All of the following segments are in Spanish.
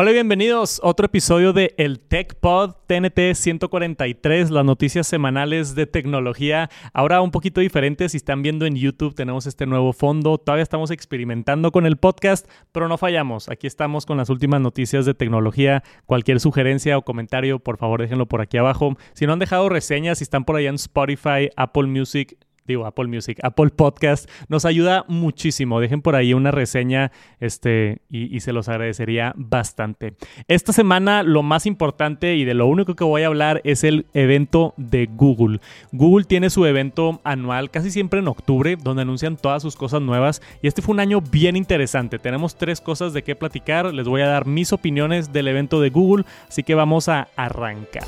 Hola y bienvenidos a otro episodio de El Tech Pod TNT 143, las noticias semanales de tecnología. Ahora un poquito diferente, si están viendo en YouTube tenemos este nuevo fondo, todavía estamos experimentando con el podcast, pero no fallamos. Aquí estamos con las últimas noticias de tecnología. Cualquier sugerencia o comentario, por favor déjenlo por aquí abajo. Si no han dejado reseñas, si están por allá en Spotify, Apple Music, digo Apple Music, Apple Podcast, nos ayuda muchísimo. Dejen por ahí una reseña este, y, se los agradecería bastante. Esta semana lo más importante y de lo único que voy a hablar es el evento de Google. Google tiene su evento anual casi siempre en octubre, donde anuncian todas sus cosas nuevas y este fue un año bien interesante. Tenemos tres cosas de qué platicar, les voy a dar mis opiniones del evento de Google, así que vamos a arrancar.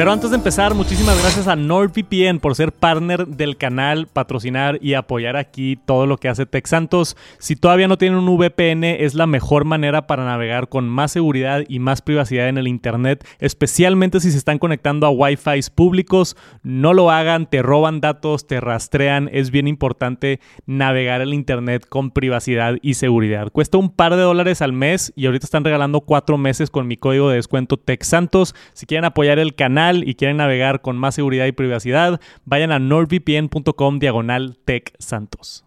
Pero antes de empezar, muchísimas gracias a NordVPN por ser partner del canal, patrocinar y apoyar aquí todo lo que hace Tech Santos. Si todavía no tienen un VPN, es la mejor manera para navegar con más seguridad y más privacidad en el Internet, especialmente si se están conectando a Wi-Fi públicos. No lo hagan, te roban datos, te rastrean. Es bien importante navegar el Internet con privacidad y seguridad. Cuesta un par de dólares al mes y ahorita están regalando cuatro meses con mi código de descuento Tech Santos. Si quieren apoyar el canal, y quieren navegar con más seguridad y privacidad, vayan a nordvpn.com diagonal tech santos.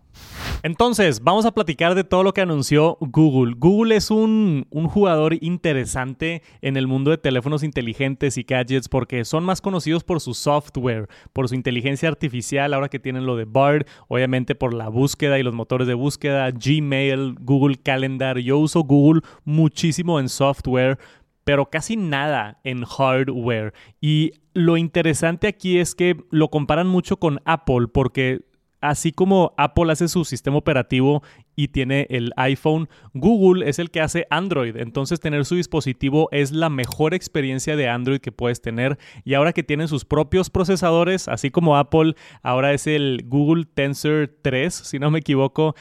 Entonces, vamos a platicar de todo lo que anunció Google. Google es un, un, jugador interesante en el mundo de teléfonos inteligentes y gadgets porque son más conocidos por su software, por su inteligencia artificial, ahora que tienen lo de Bard, obviamente por la búsqueda y los motores de búsqueda, Gmail, Google Calendar. Yo uso Google muchísimo en software pero casi nada en hardware. Y lo interesante aquí es que lo comparan mucho con Apple, porque así como Apple hace su sistema operativo y tiene el iPhone, Google es el que hace Android. Entonces tener su dispositivo es la mejor experiencia de Android que puedes tener. Y ahora que tienen sus propios procesadores, así como Apple, ahora es el Google Tensor 3, si no me equivoco,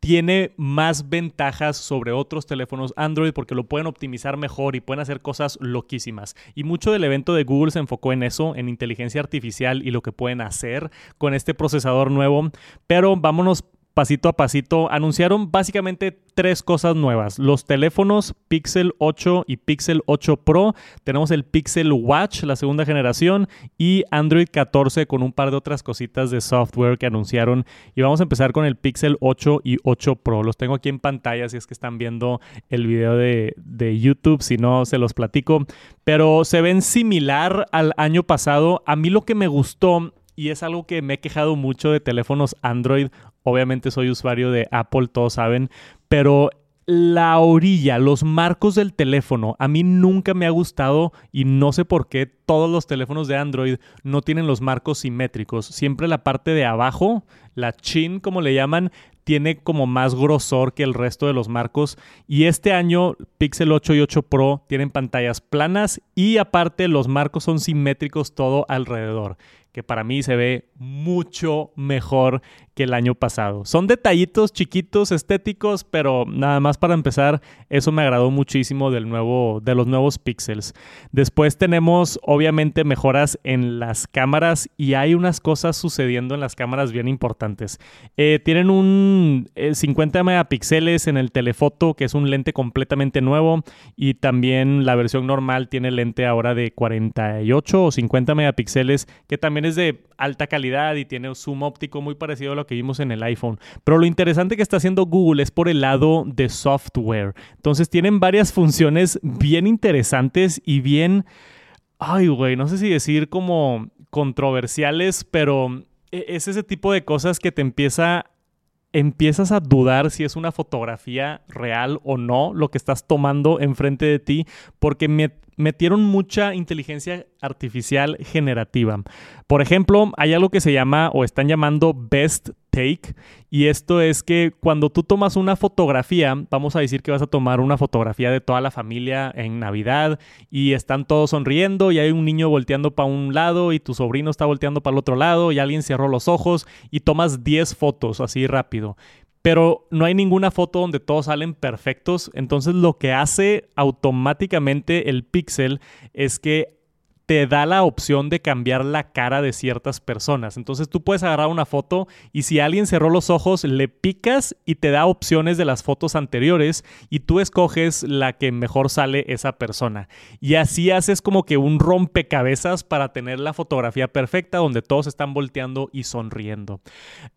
tiene más ventajas sobre otros teléfonos Android porque lo pueden optimizar mejor y pueden hacer cosas loquísimas. Y mucho del evento de Google se enfocó en eso, en inteligencia artificial y lo que pueden hacer con este procesador nuevo. Pero vámonos pasito a pasito, anunciaron básicamente tres cosas nuevas. Los teléfonos Pixel 8 y Pixel 8 Pro. Tenemos el Pixel Watch, la segunda generación, y Android 14 con un par de otras cositas de software que anunciaron. Y vamos a empezar con el Pixel 8 y 8 Pro. Los tengo aquí en pantalla si es que están viendo el video de, de YouTube. Si no, se los platico. Pero se ven similar al año pasado. A mí lo que me gustó y es algo que me he quejado mucho de teléfonos Android. Obviamente soy usuario de Apple, todos saben, pero la orilla, los marcos del teléfono, a mí nunca me ha gustado y no sé por qué todos los teléfonos de Android no tienen los marcos simétricos. Siempre la parte de abajo, la chin como le llaman, tiene como más grosor que el resto de los marcos. Y este año Pixel 8 y 8 Pro tienen pantallas planas y aparte los marcos son simétricos todo alrededor que para mí se ve mucho mejor que el año pasado. Son detallitos chiquitos, estéticos, pero nada más para empezar, eso me agradó muchísimo del nuevo, de los nuevos pixels. Después tenemos obviamente mejoras en las cámaras y hay unas cosas sucediendo en las cámaras bien importantes. Eh, tienen un 50 eh, megapíxeles en el telefoto, que es un lente completamente nuevo, y también la versión normal tiene lente ahora de 48 o 50 megapíxeles, que también es de alta calidad y tiene zoom óptico muy parecido a lo que vimos en el iPhone. Pero lo interesante que está haciendo Google es por el lado de software. Entonces tienen varias funciones bien interesantes y bien... Ay, güey, no sé si decir como controversiales, pero e-, es ese tipo de cosas que te empieza empiezas a dudar si es una fotografía real o no lo que estás tomando enfrente de ti, porque me metieron mucha inteligencia artificial generativa. Por ejemplo, hay algo que se llama o están llamando best take y esto es que cuando tú tomas una fotografía, vamos a decir que vas a tomar una fotografía de toda la familia en Navidad y están todos sonriendo y hay un niño volteando para un lado y tu sobrino está volteando para el otro lado y alguien cerró los ojos y tomas 10 fotos así rápido pero no hay ninguna foto donde todos salen perfectos. Entonces lo que hace automáticamente el pixel es que te da la opción de cambiar la cara de ciertas personas. Entonces tú puedes agarrar una foto y si alguien cerró los ojos, le picas y te da opciones de las fotos anteriores y tú escoges la que mejor sale esa persona. Y así haces como que un rompecabezas para tener la fotografía perfecta donde todos están volteando y sonriendo.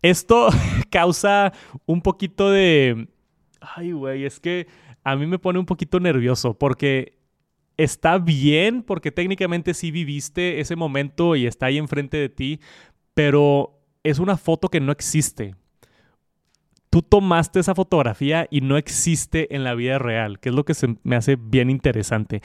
Esto causa un poquito de... Ay, güey, es que a mí me pone un poquito nervioso porque está bien porque técnicamente sí viviste ese momento y está ahí enfrente de ti, pero es una foto que no existe. Tú tomaste esa fotografía y no existe en la vida real, que es lo que se me hace bien interesante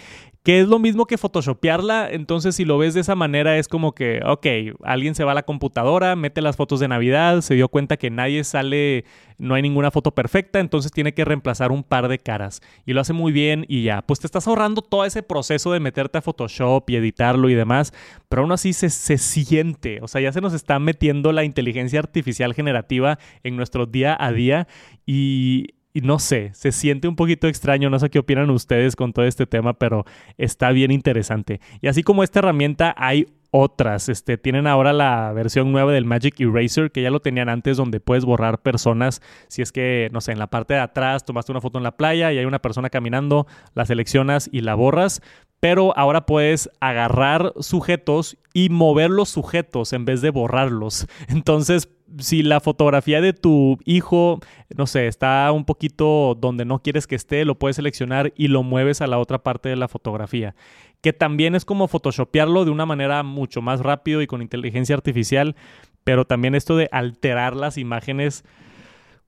que es lo mismo que photoshopearla, entonces si lo ves de esa manera es como que, ok, alguien se va a la computadora, mete las fotos de Navidad, se dio cuenta que nadie sale, no hay ninguna foto perfecta, entonces tiene que reemplazar un par de caras. Y lo hace muy bien y ya, pues te estás ahorrando todo ese proceso de meterte a Photoshop y editarlo y demás, pero aún así se, se siente, o sea, ya se nos está metiendo la inteligencia artificial generativa en nuestro día a día y y no sé, se siente un poquito extraño, no sé qué opinan ustedes con todo este tema, pero está bien interesante. Y así como esta herramienta hay otras, este, tienen ahora la versión nueva del Magic Eraser, que ya lo tenían antes, donde puedes borrar personas. Si es que, no sé, en la parte de atrás tomaste una foto en la playa y hay una persona caminando, la seleccionas y la borras. Pero ahora puedes agarrar sujetos y mover los sujetos en vez de borrarlos. Entonces si la fotografía de tu hijo, no sé, está un poquito donde no quieres que esté, lo puedes seleccionar y lo mueves a la otra parte de la fotografía. Que también es como photoshopearlo de una manera mucho más rápido y con inteligencia artificial, pero también esto de alterar las imágenes.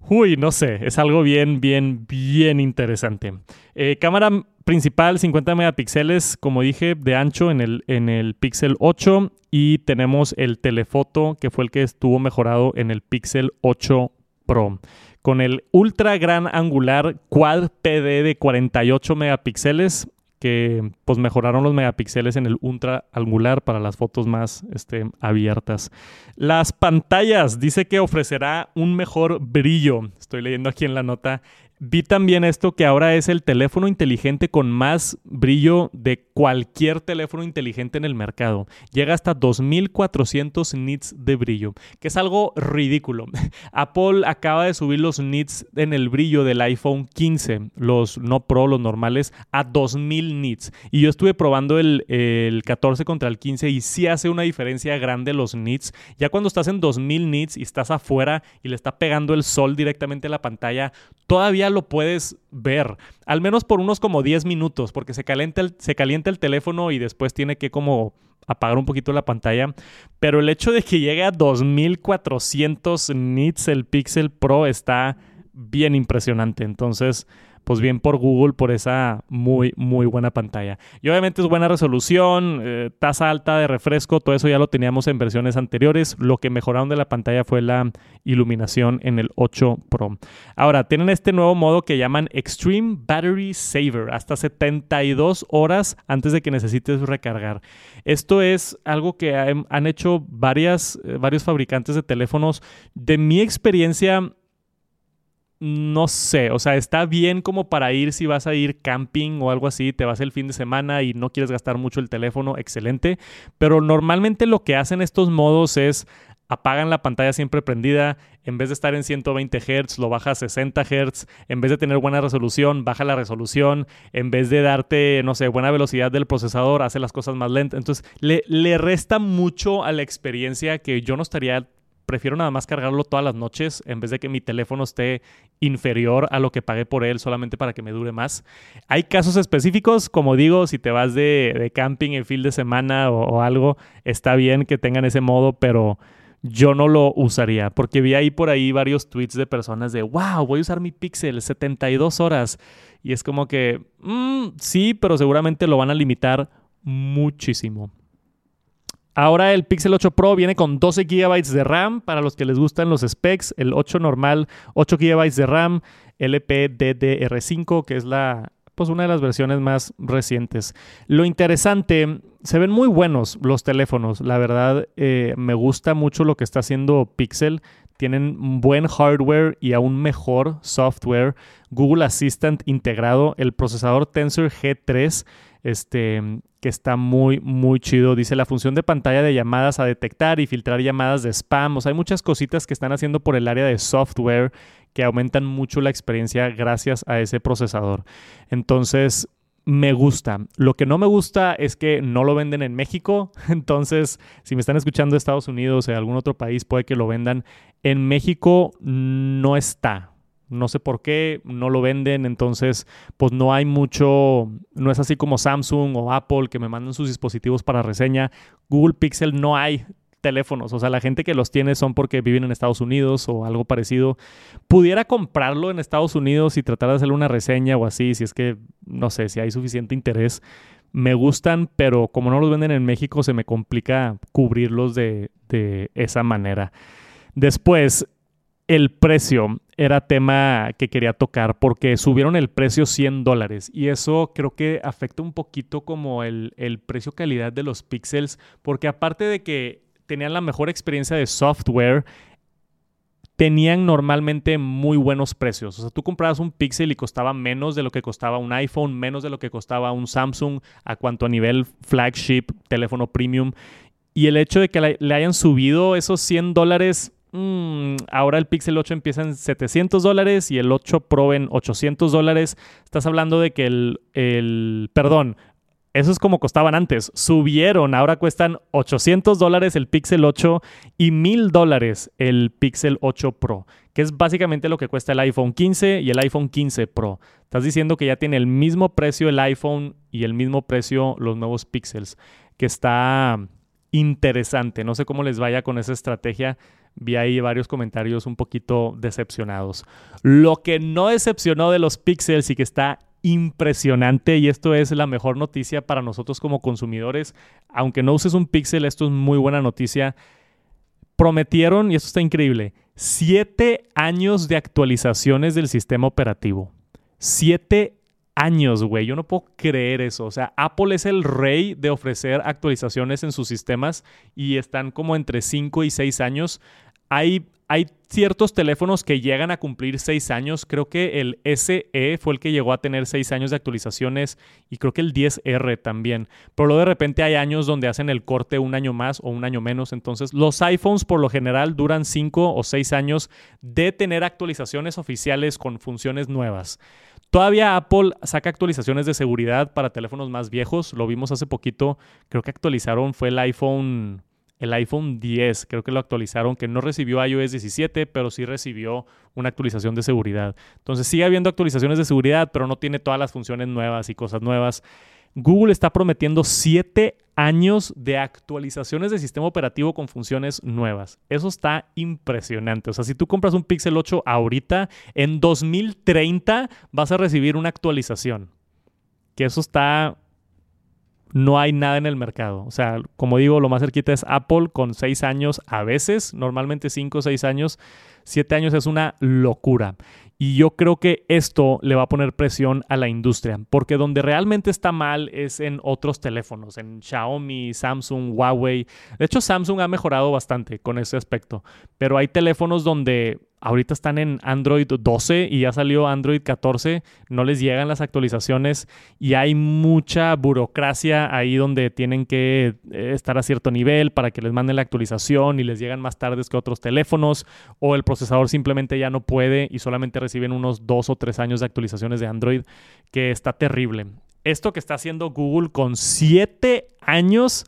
Uy, no sé, es algo bien, bien, bien interesante. Eh, cámara principal 50 megapíxeles, como dije, de ancho en el, en el Pixel 8 y tenemos el telefoto que fue el que estuvo mejorado en el Pixel 8 Pro. Con el ultra gran angular quad PD de 48 megapíxeles que pues mejoraron los megapíxeles en el ultra angular para las fotos más este, abiertas. Las pantallas dice que ofrecerá un mejor brillo. Estoy leyendo aquí en la nota Vi también esto que ahora es el teléfono inteligente con más brillo de cualquier teléfono inteligente en el mercado. Llega hasta 2400 nits de brillo, que es algo ridículo. Apple acaba de subir los nits en el brillo del iPhone 15, los no Pro, los normales, a 2000 nits. Y yo estuve probando el, el 14 contra el 15 y sí hace una diferencia grande los nits. Ya cuando estás en 2000 nits y estás afuera y le está pegando el sol directamente a la pantalla, todavía lo puedes ver, al menos por unos como 10 minutos, porque se calienta el, se calienta el teléfono y después tiene que como apagar un poquito la pantalla. Pero el hecho de que llegue a 2400 nits el Pixel Pro está bien impresionante. Entonces, pues bien por Google por esa muy, muy buena pantalla. Y obviamente es buena resolución, eh, tasa alta de refresco, todo eso ya lo teníamos en versiones anteriores. Lo que mejoraron de la pantalla fue la iluminación en el 8 Pro. Ahora, tienen este nuevo modo que llaman Extreme Battery Saver, hasta 72 horas antes de que necesites recargar. Esto es algo que han hecho varias, eh, varios fabricantes de teléfonos. De mi experiencia, no sé, o sea, está bien como para ir si vas a ir camping o algo así, te vas el fin de semana y no quieres gastar mucho el teléfono, excelente, pero normalmente lo que hacen estos modos es apagan la pantalla siempre prendida, en vez de estar en 120 Hz, lo baja a 60 Hz, en vez de tener buena resolución, baja la resolución, en vez de darte, no sé, buena velocidad del procesador, hace las cosas más lentas. Entonces, le, le resta mucho a la experiencia que yo no estaría prefiero nada más cargarlo todas las noches en vez de que mi teléfono esté inferior a lo que pagué por él solamente para que me dure más. Hay casos específicos, como digo, si te vas de, camping en fin de semana o, algo, está bien que tengan ese modo, pero yo no lo usaría porque vi ahí por ahí varios tweets de personas de, wow, voy a usar mi Pixel 72 horas. Y es como que, mm, sí, pero seguramente lo van a limitar muchísimo. Ahora el Pixel 8 Pro viene con 12 GB de RAM para los que les gustan los specs. El 8 normal, 8 GB de RAM, LPDDR5, que es la, pues una de las versiones más recientes. Lo interesante, se ven muy buenos los teléfonos. La verdad, eh, me gusta mucho lo que está haciendo Pixel. Tienen buen hardware y aún mejor software. Google Assistant integrado, el procesador Tensor G3 este, que está muy, muy chido. Dice la función de pantalla de llamadas a detectar y filtrar llamadas de spam. O sea, hay muchas cositas que están haciendo por el área de software que aumentan mucho la experiencia gracias a ese procesador. Entonces, me gusta. Lo que no me gusta es que no lo venden en México. Entonces, si me están escuchando de Estados Unidos o de algún otro país, puede que lo vendan. En México no está. No sé por qué, no lo venden, entonces pues no hay mucho, no es así como Samsung o Apple que me mandan sus dispositivos para reseña. Google Pixel no hay teléfonos, o sea, la gente que los tiene son porque viven en Estados Unidos o algo parecido. Pudiera comprarlo en Estados Unidos y tratar de hacerle una reseña o así, si es que, no sé, si hay suficiente interés. Me gustan, pero como no los venden en México, se me complica cubrirlos de, de esa manera. Después, el precio era tema que quería tocar porque subieron el precio 100 dólares y eso creo que afecta un poquito como el, precio calidad de los pixels porque aparte de que tenían la mejor experiencia de software, tenían normalmente muy buenos precios. O sea, tú comprabas un Pixel y costaba menos de lo que costaba un iPhone, menos de lo que costaba un Samsung, a cuanto a nivel flagship, teléfono premium. Y el hecho de que le hayan subido esos 100 dólares Mm, ahora el Pixel 8 empieza en 700 dólares y el 8 Pro en 800 dólares. Estás hablando de que el, el, perdón, eso es como costaban antes. Subieron, ahora cuestan 800 dólares el Pixel 8 y 1000 dólares el Pixel 8 Pro, que es básicamente lo que cuesta el iPhone 15 y el iPhone 15 Pro. Estás diciendo que ya tiene el mismo precio el iPhone y el mismo precio los nuevos Pixels, que está interesante. No sé cómo les vaya con esa estrategia vi ahí varios comentarios un poquito decepcionados. Lo que no decepcionó de los pixels y que está impresionante y esto es la mejor noticia para nosotros como consumidores, aunque no uses un pixel, esto es muy buena noticia. Prometieron, y esto está increíble, siete años de actualizaciones del sistema operativo. Siete años, güey. Yo no puedo creer eso. O sea, Apple es el rey de ofrecer actualizaciones en sus sistemas y están como entre 5 y 6 años. Hay, hay ciertos teléfonos que llegan a cumplir 6 años. Creo que el SE fue el que llegó a tener 6 años de actualizaciones y creo que el 10R también. Pero luego de repente hay años donde hacen el corte un año más o un año menos. Entonces, los iPhones por lo general duran 5 o 6 años de tener actualizaciones oficiales con funciones nuevas. Todavía Apple saca actualizaciones de seguridad para teléfonos más viejos. Lo vimos hace poquito. Creo que actualizaron, fue el iPhone, el iPhone 10. Creo que lo actualizaron, que no recibió iOS 17, pero sí recibió una actualización de seguridad. Entonces sigue habiendo actualizaciones de seguridad, pero no tiene todas las funciones nuevas y cosas nuevas. Google está prometiendo 7 años de actualizaciones de sistema operativo con funciones nuevas. Eso está impresionante. O sea, si tú compras un Pixel 8 ahorita, en 2030 vas a recibir una actualización. Que eso está... No hay nada en el mercado. O sea, como digo, lo más cerquita es Apple con 6 años a veces, normalmente 5 o 6 años. 7 años es una locura. Y yo creo que esto le va a poner presión a la industria, porque donde realmente está mal es en otros teléfonos, en Xiaomi, Samsung, Huawei. De hecho, Samsung ha mejorado bastante con ese aspecto, pero hay teléfonos donde ahorita están en Android 12 y ya salió Android 14, no les llegan las actualizaciones y hay mucha burocracia ahí donde tienen que eh, estar a cierto nivel para que les manden la actualización y les llegan más tarde que otros teléfonos o el procesador simplemente ya no puede y solamente reciben unos dos o tres años de actualizaciones de Android que está terrible. Esto que está haciendo Google con siete años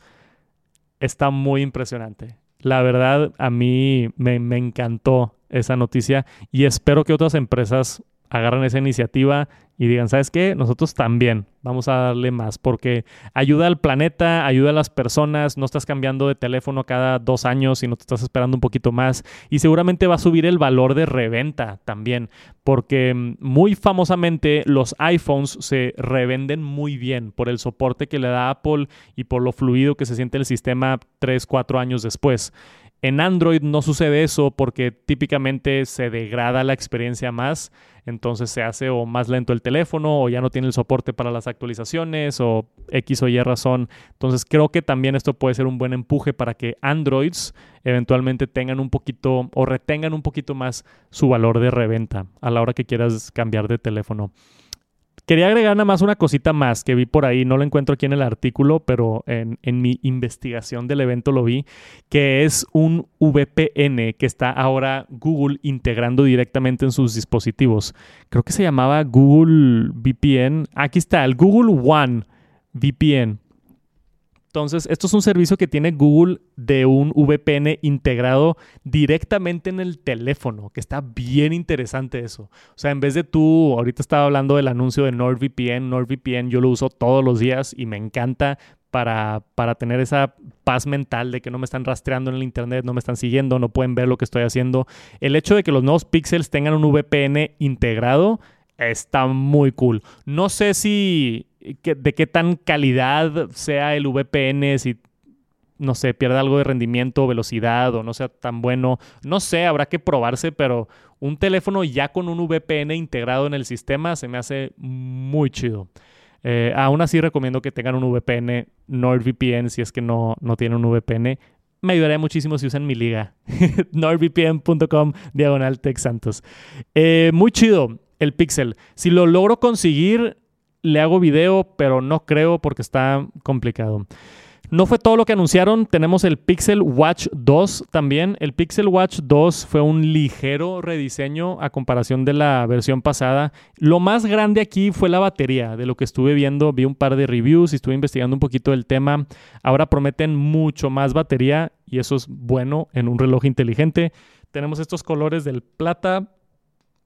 está muy impresionante. La verdad, a mí me, me encantó esa noticia y espero que otras empresas agarren esa iniciativa y digan, ¿sabes qué? Nosotros también vamos a darle más porque ayuda al planeta, ayuda a las personas, no estás cambiando de teléfono cada dos años y no te estás esperando un poquito más y seguramente va a subir el valor de reventa también porque mm, muy famosamente los iPhones se revenden muy bien por el soporte que le da Apple y por lo fluido que se siente el sistema tres, cuatro años después. En Android no sucede eso porque típicamente se degrada la experiencia más, entonces se hace o más lento el teléfono o ya no tiene el soporte para las actualizaciones o X o Y razón. Entonces creo que también esto puede ser un buen empuje para que Androids eventualmente tengan un poquito o retengan un poquito más su valor de reventa a la hora que quieras cambiar de teléfono. Quería agregar nada más una cosita más que vi por ahí, no lo encuentro aquí en el artículo, pero en, mi investigación del evento lo vi, que es un VPN que está ahora Google integrando directamente en sus dispositivos. Creo que se llamaba Google VPN. Aquí está, el Google One VPN. Entonces, esto es un servicio que tiene Google de un VPN integrado directamente en el teléfono, que está bien interesante eso. O sea, en vez de tú, ahorita estaba hablando del anuncio de NordVPN, NordVPN yo lo uso todos los días y me encanta para, para tener esa paz mental de que no me están rastreando en el Internet, no me están siguiendo, no pueden ver lo que estoy haciendo. El hecho de que los nuevos Pixels tengan un VPN integrado está muy cool. No sé si de qué tan calidad sea el VPN, si no sé, pierde algo de rendimiento, velocidad o no sea tan bueno. No sé, habrá que probarse, pero un teléfono ya con un VPN integrado en el sistema se me hace muy chido. Eh, aún así recomiendo que tengan un VPN, NordVPN, si es que no, no tienen un VPN. Me ayudaría muchísimo si usan mi liga. nordvpn.com diagonal Santos. Eh, muy chido el Pixel. Si lo logro conseguir, le hago video, pero no creo porque está complicado. No fue todo lo que anunciaron, tenemos el Pixel Watch 2 también. El Pixel Watch 2 fue un ligero rediseño a comparación de la versión pasada. Lo más grande aquí fue la batería, de lo que estuve viendo, vi un par de reviews y estuve investigando un poquito del tema. Ahora prometen mucho más batería y eso es bueno en un reloj inteligente. Tenemos estos colores del plata,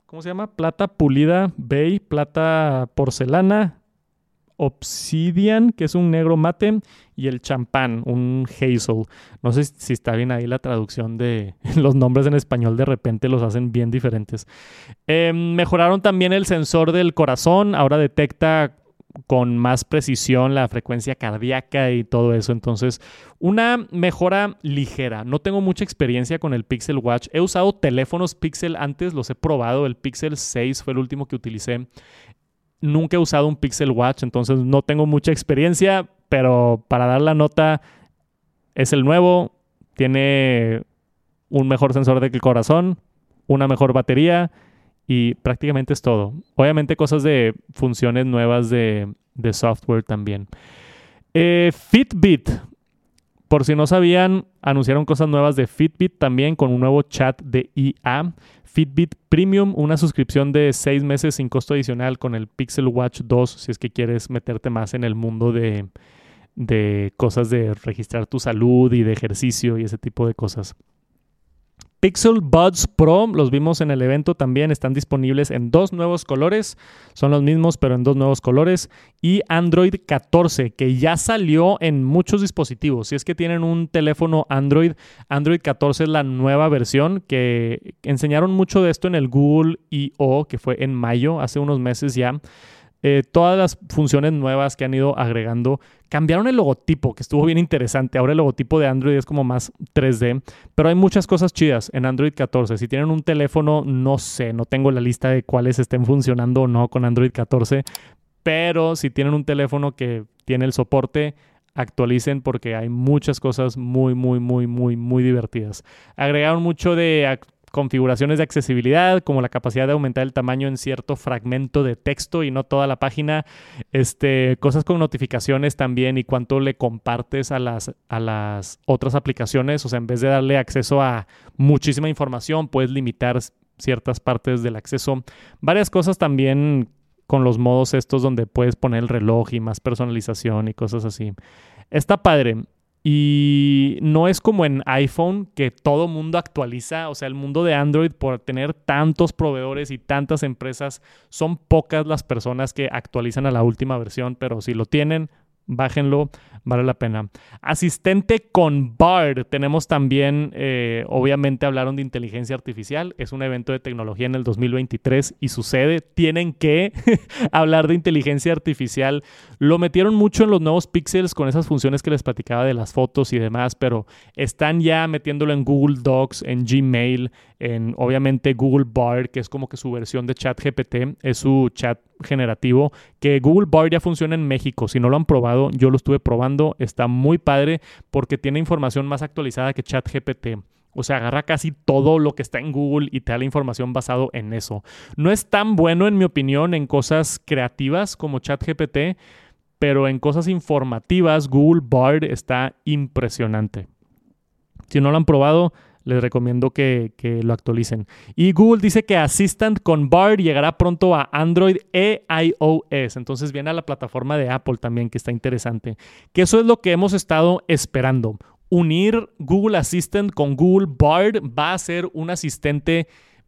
¿cómo se llama? Plata pulida, bay, plata porcelana, obsidian, que es un negro mate, y el champán, un hazel. No sé si está bien ahí la traducción de los nombres en español, de repente los hacen bien diferentes. Em, mejoraron también el sensor del corazón, ahora detecta con más precisión la frecuencia cardíaca y todo eso. Entonces, una mejora ligera. No tengo mucha experiencia con el Pixel Watch. He usado teléfonos Pixel antes, los he probado. El Pixel 6 fue el último que utilicé. Nunca he usado un Pixel Watch, entonces no tengo mucha experiencia, pero para dar la nota, es el nuevo, tiene un mejor sensor de corazón, una mejor batería y prácticamente es todo. Obviamente cosas de funciones nuevas de, software también. Eh, Fitbit. Por si no sabían, anunciaron cosas nuevas de Fitbit también con un nuevo chat de IA. Fitbit Premium, una suscripción de seis meses sin costo adicional con el Pixel Watch 2 si es que quieres meterte más en el mundo de, de cosas de registrar tu salud y de ejercicio y ese tipo de cosas. Pixel Buds Pro, los vimos en el evento también, están disponibles en dos nuevos colores, son los mismos pero en dos nuevos colores, y Android 14, que ya salió en muchos dispositivos. Si es que tienen un teléfono Android, Android 14 es la nueva versión que enseñaron mucho de esto en el Google I.O., que fue en mayo, hace unos meses ya. Eh, todas las funciones nuevas que han ido agregando. Cambiaron el logotipo, que estuvo bien interesante. Ahora el logotipo de Android es como más 3D, pero hay muchas cosas chidas en Android 14. Si tienen un teléfono, no sé, no tengo la lista de cuáles estén funcionando o no con Android 14, pero si tienen un teléfono que tiene el soporte, actualicen porque hay muchas cosas muy, muy, muy, muy, muy divertidas. Agregaron mucho de configuraciones de accesibilidad, como la capacidad de aumentar el tamaño en cierto fragmento de texto y no toda la página, este, cosas con notificaciones también y cuánto le compartes a las, a las otras aplicaciones, o sea, en vez de darle acceso a muchísima información, puedes limitar ciertas partes del acceso. Varias cosas también con los modos estos donde puedes poner el reloj y más personalización y cosas así. Está padre. Y no es como en iPhone que todo mundo actualiza, o sea, el mundo de Android por tener tantos proveedores y tantas empresas, son pocas las personas que actualizan a la última versión, pero si lo tienen, bájenlo, vale la pena. Asistente con Bard. Tenemos también, eh, obviamente hablaron de inteligencia artificial. Es un evento de tecnología en el 2023 y sucede. Tienen que hablar de inteligencia artificial. Lo metieron mucho en los nuevos Pixels con esas funciones que les platicaba de las fotos y demás, pero están ya metiéndolo en Google Docs, en Gmail, en obviamente Google Bard, que es como que su versión de chat GPT, es su chat generativo, que Google Bard ya funciona en México. Si no lo han probado, yo lo estuve probando, está muy padre porque tiene información más actualizada que chat GPT. O sea, agarra casi todo lo que está en Google y te da la información basado en eso. No es tan bueno, en mi opinión, en cosas creativas como ChatGPT, pero en cosas informativas, Google Bard está impresionante. Si no lo han probado, les recomiendo que, lo actualicen. Y Google dice que Assistant con Bard llegará pronto a Android e iOS. Entonces viene a la plataforma de Apple también, que está interesante. Que eso es lo que hemos estado esperando unir Google Assistant con Google Bard va a ser un asistente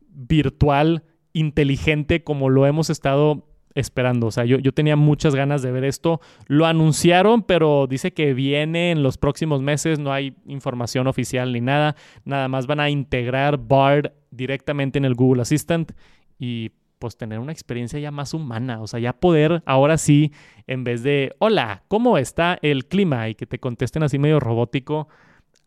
virtual inteligente como lo hemos estado esperando. O sea, yo, yo, tenía muchas ganas de ver esto. Lo anunciaron, pero dice que viene en los próximos meses. No hay información oficial ni nada. Nada más van a integrar Bard directamente en el Google Assistant y pues tener una experiencia ya más humana, o sea, ya poder ahora sí, en vez de, hola, ¿cómo está el clima? Y que te contesten así medio robótico,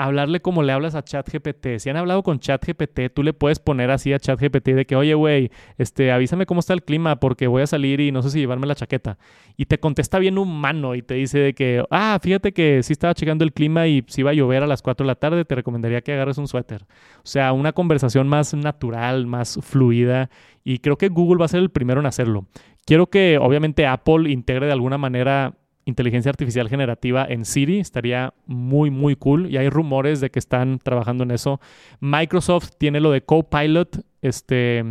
hablarle como le hablas a ChatGPT. Si han hablado con ChatGPT, tú le puedes poner así a ChatGPT de que, oye, güey, este, avísame cómo está el clima porque voy a salir y no sé si llevarme la chaqueta. Y te contesta bien humano y te dice de que, ah, fíjate que sí estaba checando el clima y si iba a llover a las 4 de la tarde, te recomendaría que agarres un suéter. O sea, una conversación más natural, más fluida. Y creo que Google va a ser el primero en hacerlo. Quiero que, obviamente, Apple integre de alguna manera inteligencia artificial generativa en Siri. Estaría muy, muy cool. Y hay rumores de que están trabajando en eso. Microsoft tiene lo de Copilot. Este,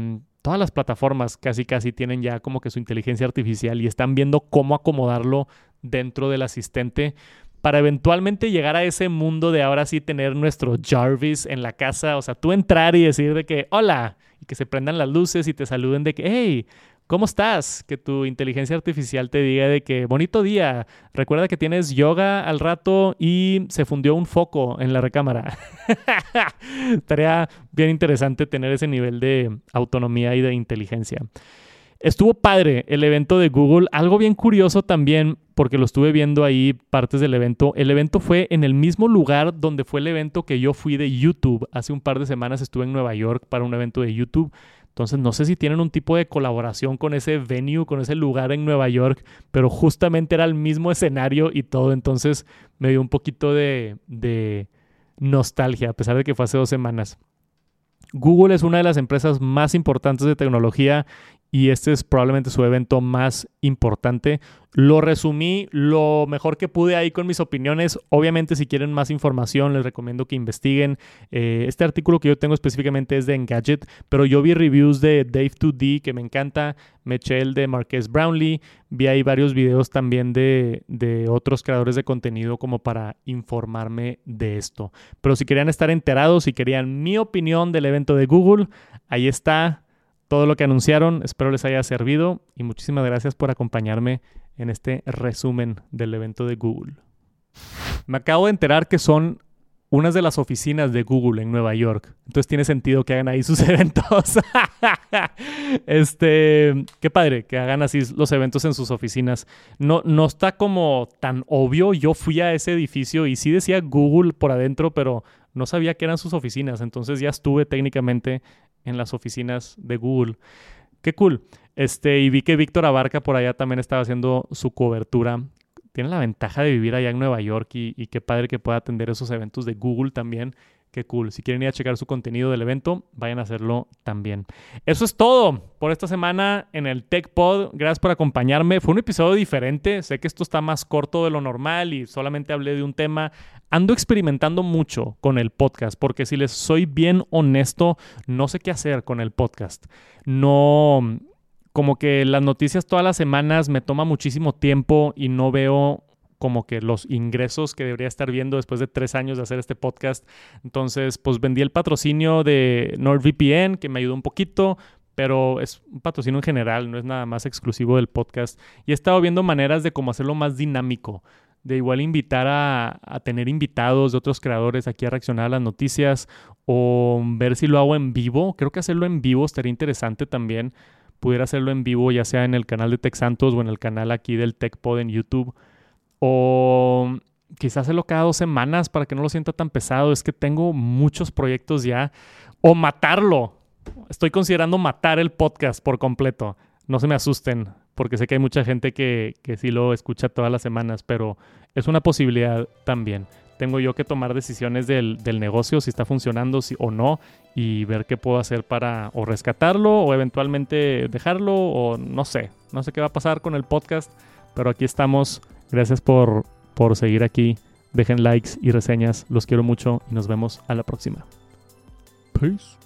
todas las plataformas casi, casi tienen ya como que su inteligencia artificial y están viendo cómo acomodarlo dentro del asistente para eventualmente llegar a ese mundo de ahora sí tener nuestro Jarvis en la casa. O sea, tú entrar y decir de que, hola, y que se prendan las luces y te saluden de que, hey, ¿Cómo estás? Que tu inteligencia artificial te diga de que bonito día. Recuerda que tienes yoga al rato y se fundió un foco en la recámara. Estaría bien interesante tener ese nivel de autonomía y de inteligencia. Estuvo padre el evento de Google. Algo bien curioso también, porque lo estuve viendo ahí partes del evento. El evento fue en el mismo lugar donde fue el evento que yo fui de YouTube. Hace un par de semanas estuve en Nueva York para un evento de YouTube. Entonces no sé si tienen un tipo de colaboración con ese venue, con ese lugar en Nueva York, pero justamente era el mismo escenario y todo. Entonces me dio un poquito de, de nostalgia, a pesar de que fue hace dos semanas. Google es una de las empresas más importantes de tecnología y este es probablemente su evento más importante. Lo resumí lo mejor que pude ahí con mis opiniones. Obviamente si quieren más información les recomiendo que investiguen. Eh, este artículo que yo tengo específicamente es de Engadget, pero yo vi reviews de Dave2D que me encanta, me el de Marques Brownlee, vi ahí varios videos también de, de otros creadores de contenido como para informarme de esto. Pero si querían estar enterados, si querían mi opinión del evento de Google, ahí está todo lo que anunciaron. Espero les haya servido y muchísimas gracias por acompañarme en este resumen del evento de Google. Me acabo de enterar que son unas de las oficinas de Google en Nueva York. Entonces tiene sentido que hagan ahí sus eventos. este, qué padre que hagan así los eventos en sus oficinas. No, no está como tan obvio. Yo fui a ese edificio y sí decía Google por adentro, pero no sabía que eran sus oficinas. Entonces ya estuve técnicamente en las oficinas de Google. Qué cool. Este, y vi que Víctor Abarca por allá también estaba haciendo su cobertura. Tiene la ventaja de vivir allá en Nueva York y, y qué padre que pueda atender esos eventos de Google también. Qué cool. Si quieren ir a checar su contenido del evento, vayan a hacerlo también. Eso es todo por esta semana en el Tech Pod. Gracias por acompañarme. Fue un episodio diferente. Sé que esto está más corto de lo normal y solamente hablé de un tema. Ando experimentando mucho con el podcast porque si les soy bien honesto, no sé qué hacer con el podcast. No, como que las noticias todas las semanas me toma muchísimo tiempo y no veo como que los ingresos que debería estar viendo después de tres años de hacer este podcast. Entonces, pues vendí el patrocinio de NordVPN, que me ayudó un poquito, pero es un patrocinio en general, no es nada más exclusivo del podcast. Y he estado viendo maneras de cómo hacerlo más dinámico, de igual invitar a, tener invitados de otros creadores aquí a reaccionar a las noticias o ver si lo hago en vivo. Creo que hacerlo en vivo estaría interesante también. Pudiera hacerlo en vivo, ya sea en el canal de Tech Santos o en el canal aquí del TechPod en YouTube. O quizás hacerlo cada dos semanas para que no lo sienta tan pesado. Es que tengo muchos proyectos ya. O matarlo. Estoy considerando matar el podcast por completo. No se me asusten, porque sé que hay mucha gente que, que sí lo escucha todas las semanas, pero es una posibilidad también. Tengo yo que tomar decisiones del, del negocio, si está funcionando si, o no, y ver qué puedo hacer para o rescatarlo o eventualmente dejarlo o no sé. No sé qué va a pasar con el podcast, pero aquí estamos Gracias por, por seguir aquí. Dejen likes y reseñas. Los quiero mucho y nos vemos a la próxima. Peace.